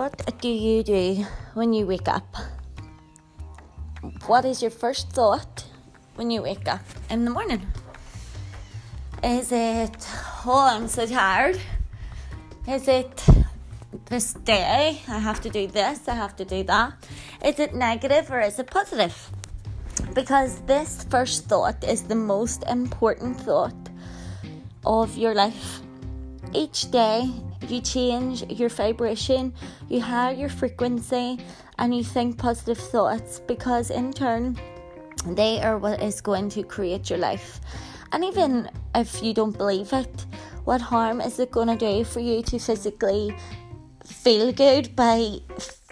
What do you do when you wake up? What is your first thought when you wake up in the morning? Is it, oh, I'm so tired? Is it this day, I have to do this, I have to do that? Is it negative or is it positive? Because this first thought is the most important thought of your life. Each day, you change your vibration, you higher your frequency, and you think positive thoughts because, in turn, they are what is going to create your life. And even if you don't believe it, what harm is it going to do for you to physically feel good by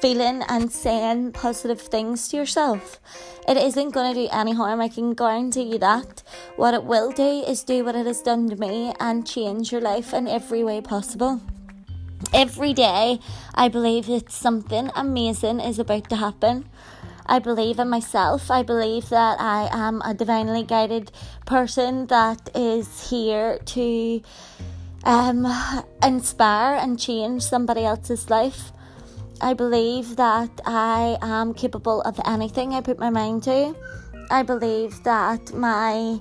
feeling and saying positive things to yourself? It isn't going to do any harm, I can guarantee you that. What it will do is do what it has done to me and change your life in every way possible every day I believe that something amazing is about to happen. I believe in myself. I believe that I am a divinely guided person that is here to um, inspire and change somebody else's life. I believe that I am capable of anything I put my mind to. I believe that my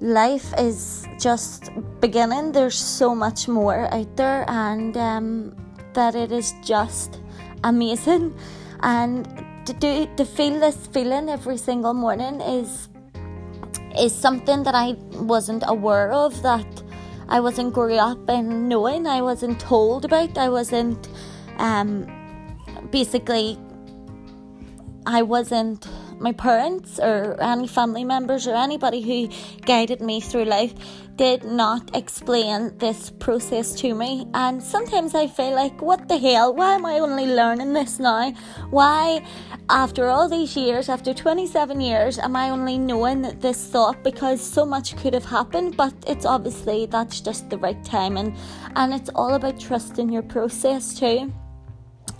life is just beginning. There's so much more out there, and um, that it is just amazing. And to do to feel this feeling every single morning is is something that I wasn't aware of. That I wasn't growing up and knowing. I wasn't told about. I wasn't um, basically. I wasn't my parents or any family members or anybody who guided me through life did not explain this process to me. And sometimes I feel like, what the hell? Why am I only learning this now? Why, after all these years, after 27 years, am I only knowing this thought? Because so much could have happened, but it's obviously that's just the right time. And, and it's all about trusting your process too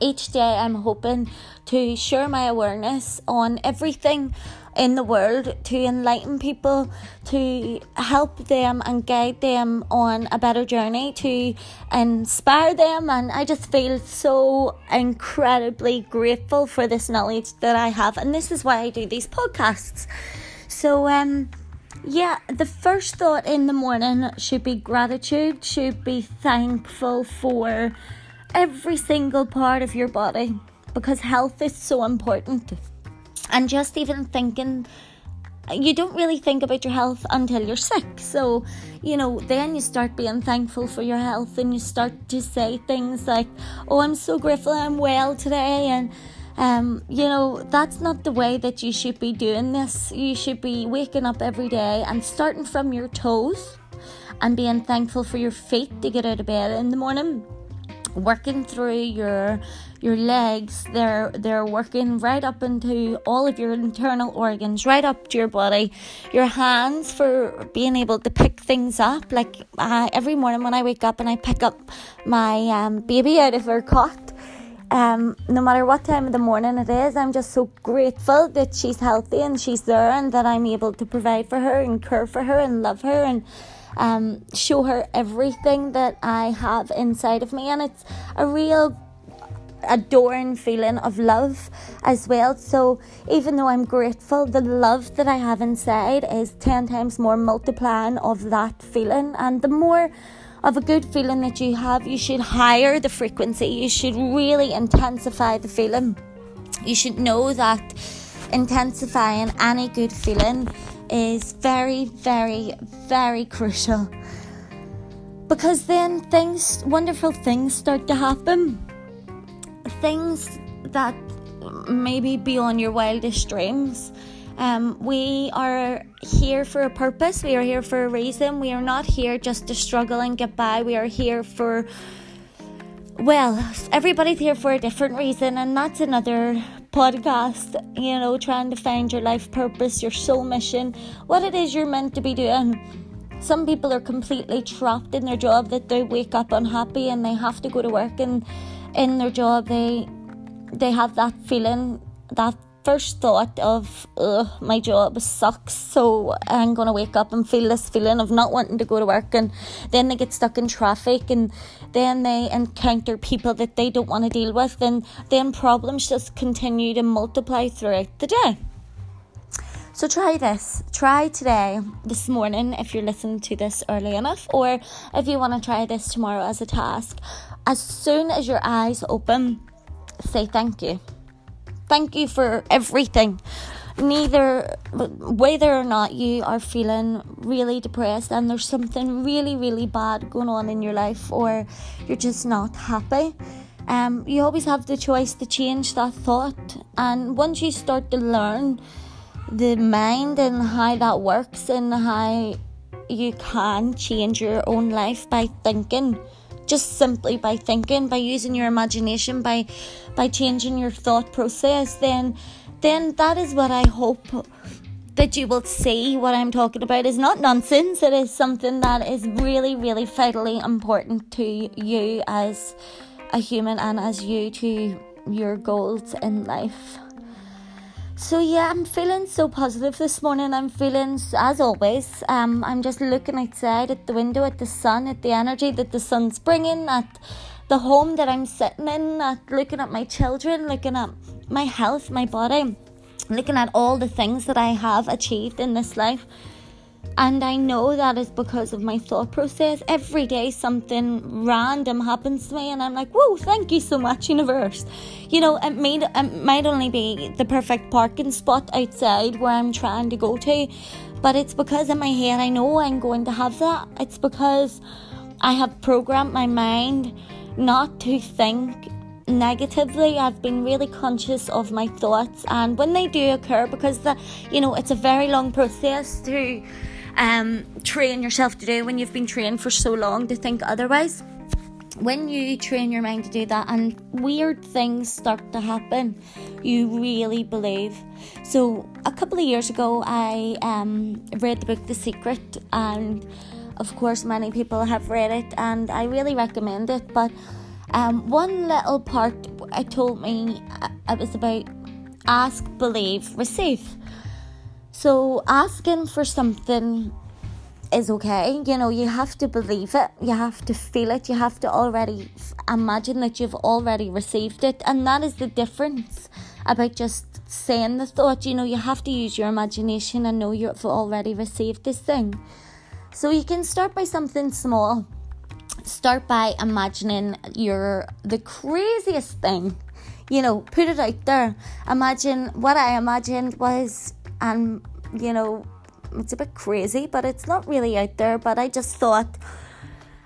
each day I'm hoping to share my awareness on everything in the world to enlighten people, to help them and guide them on a better journey, to inspire them. And I just feel so incredibly grateful for this knowledge that I have. And this is why I do these podcasts. So, um, yeah, the first thought in the morning should be gratitude, should be thankful for every single part of your body because health is so important. And just even thinking, you don't really think about your health until you're sick. So, you know, then you start being thankful for your health and you start to say things like, Oh, I'm so grateful I'm well today. And, um, you know, that's not the way that you should be doing this. You should be waking up every day and starting from your toes and being thankful for your feet to get out of bed in the morning working through your your legs. They're they're working right up into all of your internal organs right up to your body. Your hands for being able to pick things up. Like uh, every morning when i wake up and i pick up my um, baby out of her cot um, no matter what time of the morning it is, I'm just so grateful that she's healthy and she's there and that I'm able to provide for her and care for her and love her and um, show her everything that I have inside of me, and it's a real adoring feeling of love as well. So even though I'm grateful, the love that I have inside is 10 times more multiplying of that feeling. And the more of a good feeling that you have, you should higher the frequency. You should really intensify the feeling. You should know that intensifying any good feeling is very, very, very crucial because then things, wonderful things start to happen. Things that maybe beyond your wildest dreams. Um, we are here for a purpose. We are here for a reason. We are not here just to struggle and get by. We are here for, well, everybody's here for a different reason, and that's another podcast, you know, trying to find your life purpose, your soul mission, what it is you're meant to be doing. Some people are completely trapped in their job that they wake up unhappy and they have to go to work and in their job they they have that feeling that first thought of, my job sucks, so I'm gonna wake up and feel this feeling of not wanting to go to work, and then they get stuck in traffic, and then they encounter people that they don't want to deal with, and then problems just continue to multiply throughout the day. So try this. Try today, this morning, if you're listening to this early enough, or if you want to try this tomorrow as a task. As soon as your eyes open, say thank you. Thank you for everything. Neither, whether or not you are feeling really depressed and there's something really, really bad going on in your life, or you're just not happy. Um, you always have the choice to change that thought, and once you start to learn the mind and how that works and how you can change your own life by thinking just simply by thinking by using your imagination by by changing your thought process then then that is what i hope that you will see what i'm talking about. Is not nonsense. It is something that is really really vitally important to you as a human and as you to your goals in life so yeah, I'm feeling so positive this morning. I'm feeling, as always, um, I'm just looking outside at the window, at the sun, at the energy that the sun's bringing, at the home that I'm sitting in, at looking at my children, looking at my health, my body, looking at all the things that I have achieved in this life. And I know that is because of my thought process. Every day something random happens to me, and I'm like, whoa, thank you so much, universe. You know, it, may, it might only be the perfect parking spot outside where I'm trying to go to, but it's because in my head I know I'm going to have that. It's because I have programmed my mind not to think negatively i've been really conscious of my thoughts and when they do occur because the you know it's a very long process to um, train yourself to do when you've been trained for so long to think otherwise. When you train your mind to do that and weird things start to happen, you really believe. So, a couple of years ago, I um, read the book The Secret, and of course, many people have read it, and I really recommend it. But um, one little part it told me uh, it was about ask, believe, receive. So asking for something is okay. You know, you have to believe it, you have to feel it, you have to already imagine that you've already received it, and that is the difference about just saying the thought. You know, you have to use your imagination and know you've already received this thing. So you can start by something small. Start by imagining your the craziest thing. You know, put it out there. Imagine what I imagined was and you know it's a bit crazy but it's not really out there but i just thought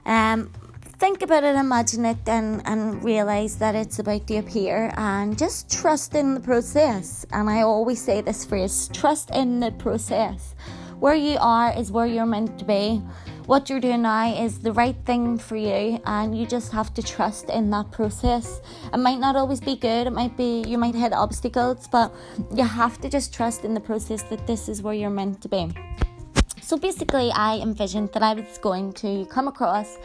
um think about it imagine it and and realize that it's about to appear and just trust in the process and i always say this phrase trust in the process where you are is where you're meant to be what you're doing now is the right thing for you and you just have to trust in that process. It might not always be good it might be you might hit obstacles but you have to just trust in the process that this is where you're meant to be. So basically i envisioned that i was going to come across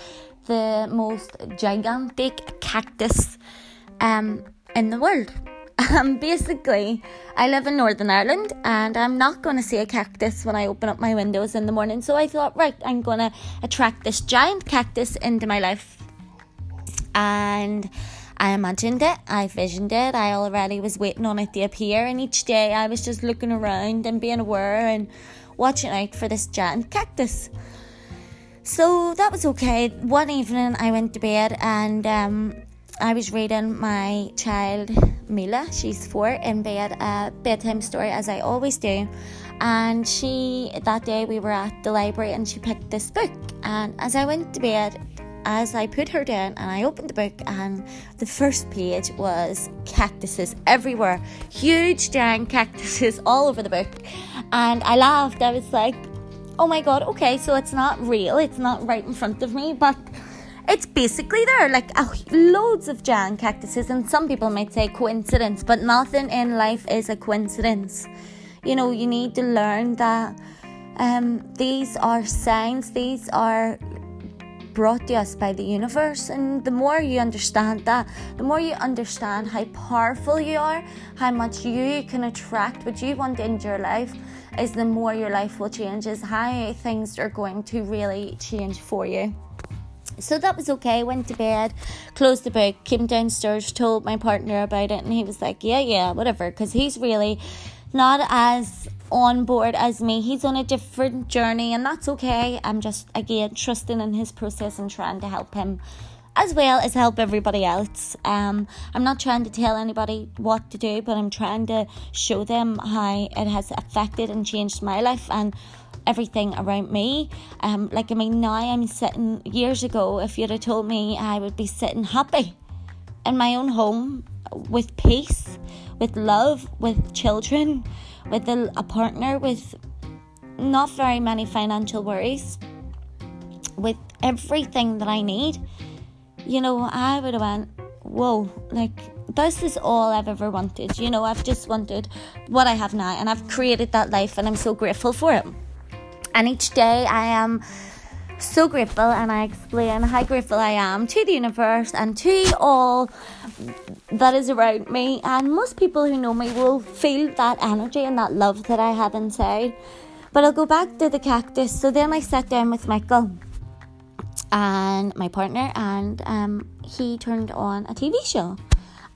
the most gigantic cactus um, in the world um, basically, I live in Northern Ireland and I'm not going to see a cactus when I open up my windows in the morning. So I thought, right, I'm going to attract this giant cactus into my life. And I imagined it, I visioned it, I already was waiting on it to appear. And each day I was just looking around and being aware and watching out for this giant cactus. So that was okay. One evening I went to bed and um, I was reading my child Mila, she's four, in bed a bedtime story as I always do. And she that day we were at the library and she picked this book. And as I went to bed, as I put her down and I opened the book and the first page was cactuses everywhere. Huge giant cactuses all over the book. And I laughed. I was like, oh my god, okay, so it's not real, it's not right in front of me, but it's basically there, like oh, loads of giant cactuses, and some people might say coincidence, but nothing in life is a coincidence. You know, you need to learn that um, these are signs, these are brought to us by the universe. And the more you understand that, the more you understand how powerful you are, how much you can attract what you want into your life, is the more your life will change, is how things are going to really change for you. So that was okay. Went to bed, closed the book, came downstairs, told my partner about it, and he was like, Yeah, yeah, whatever. Because he's really not as on board as me. He's on a different journey, and that's okay. I'm just, again, trusting in his process and trying to help him as well as help everybody else. Um, I'm not trying to tell anybody what to do, but I'm trying to show them how it has affected and changed my life and everything around me. Um, like I mean, now I'm sitting. Years ago, if you'd have told me, I would be sitting happy in my own home with peace, with love, with children, with a, a partner, with not very many financial worries, with everything that I need you know, I would have went, whoa, like this is all I've ever wanted. You know, I've just wanted what I have now, and I've created that life, and I'm so grateful for it. And each day I am so grateful, and I explain how grateful I am to the universe and to all that is around me. And most people who know me will feel that energy and that love that I have inside. But I'll go back to the cactus. So then I sat down with Michael and my partner, and um, he turned on a TV show,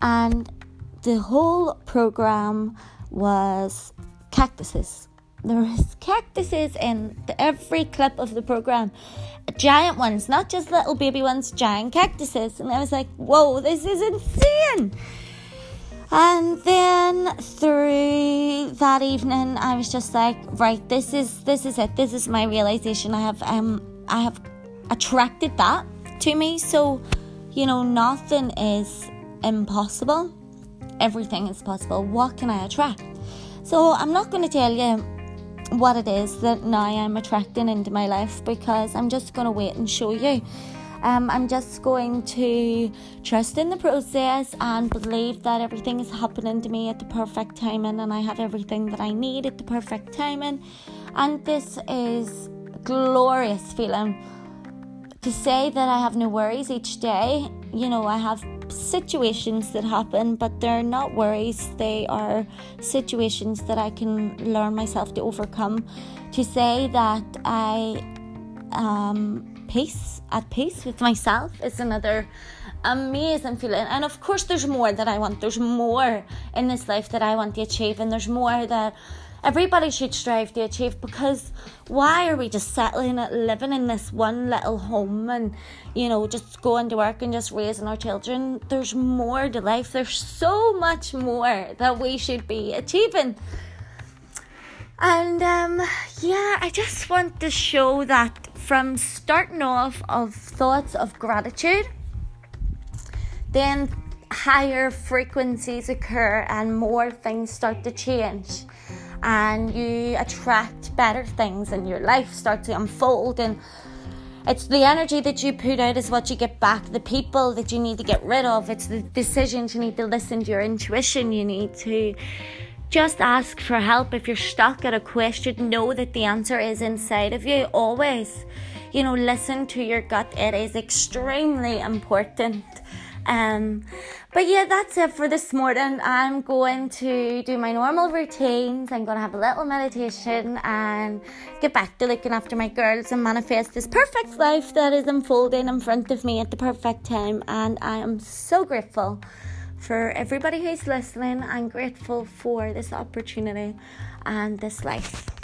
and the whole program was cactuses. There was cactuses in the, every clip of the program, giant ones, not just little baby ones, giant cactuses, and I was like, "Whoa, this is insane!" And then through that evening, I was just like, right, this is this is it. This is my realization. I have um I have attracted that to me. So, you know, nothing is impossible, everything is possible. What can I attract? So, I'm not going to tell you what it is that now I'm attracting into my life because I'm just going to wait and show you. Um, I'm just going to trust in the process and believe that everything is happening to me at the perfect timing and I have everything that I need at the perfect timing. And this is a glorious feeling to say that I have no worries each day, you know, I have situations that happen, but they're not worries, they are situations that I can learn myself to overcome. To say that I am peace at peace with myself is another amazing feeling. And of course there's more that I want. There's more in this life that I want to achieve and there's more that everybody should strive to achieve because why are we just settling at living in this one little home and you know just going to work and just raising our children? There's more to life. There's so much more that we should be achieving. And um, yeah i just want to show that from starting off of thoughts of gratitude then higher frequencies occur and more things start to change and you attract better things and your life starts to unfold. And it's the energy that you put out is what you get back. The people that you need to get rid of it's the decisions you need to listen to your intuition you need to just ask for help. If you're stuck at a question know that the answer is inside of you always. You know listen to your gut. It is extremely important um, but yeah, that's it for this morning. I'm going to do my normal routines. I'm going to have a little meditation and get back to looking after my girls and manifest this perfect life that is unfolding in front of me at the perfect time. And I am so grateful for everybody who's listening. I'm grateful for this opportunity and this life.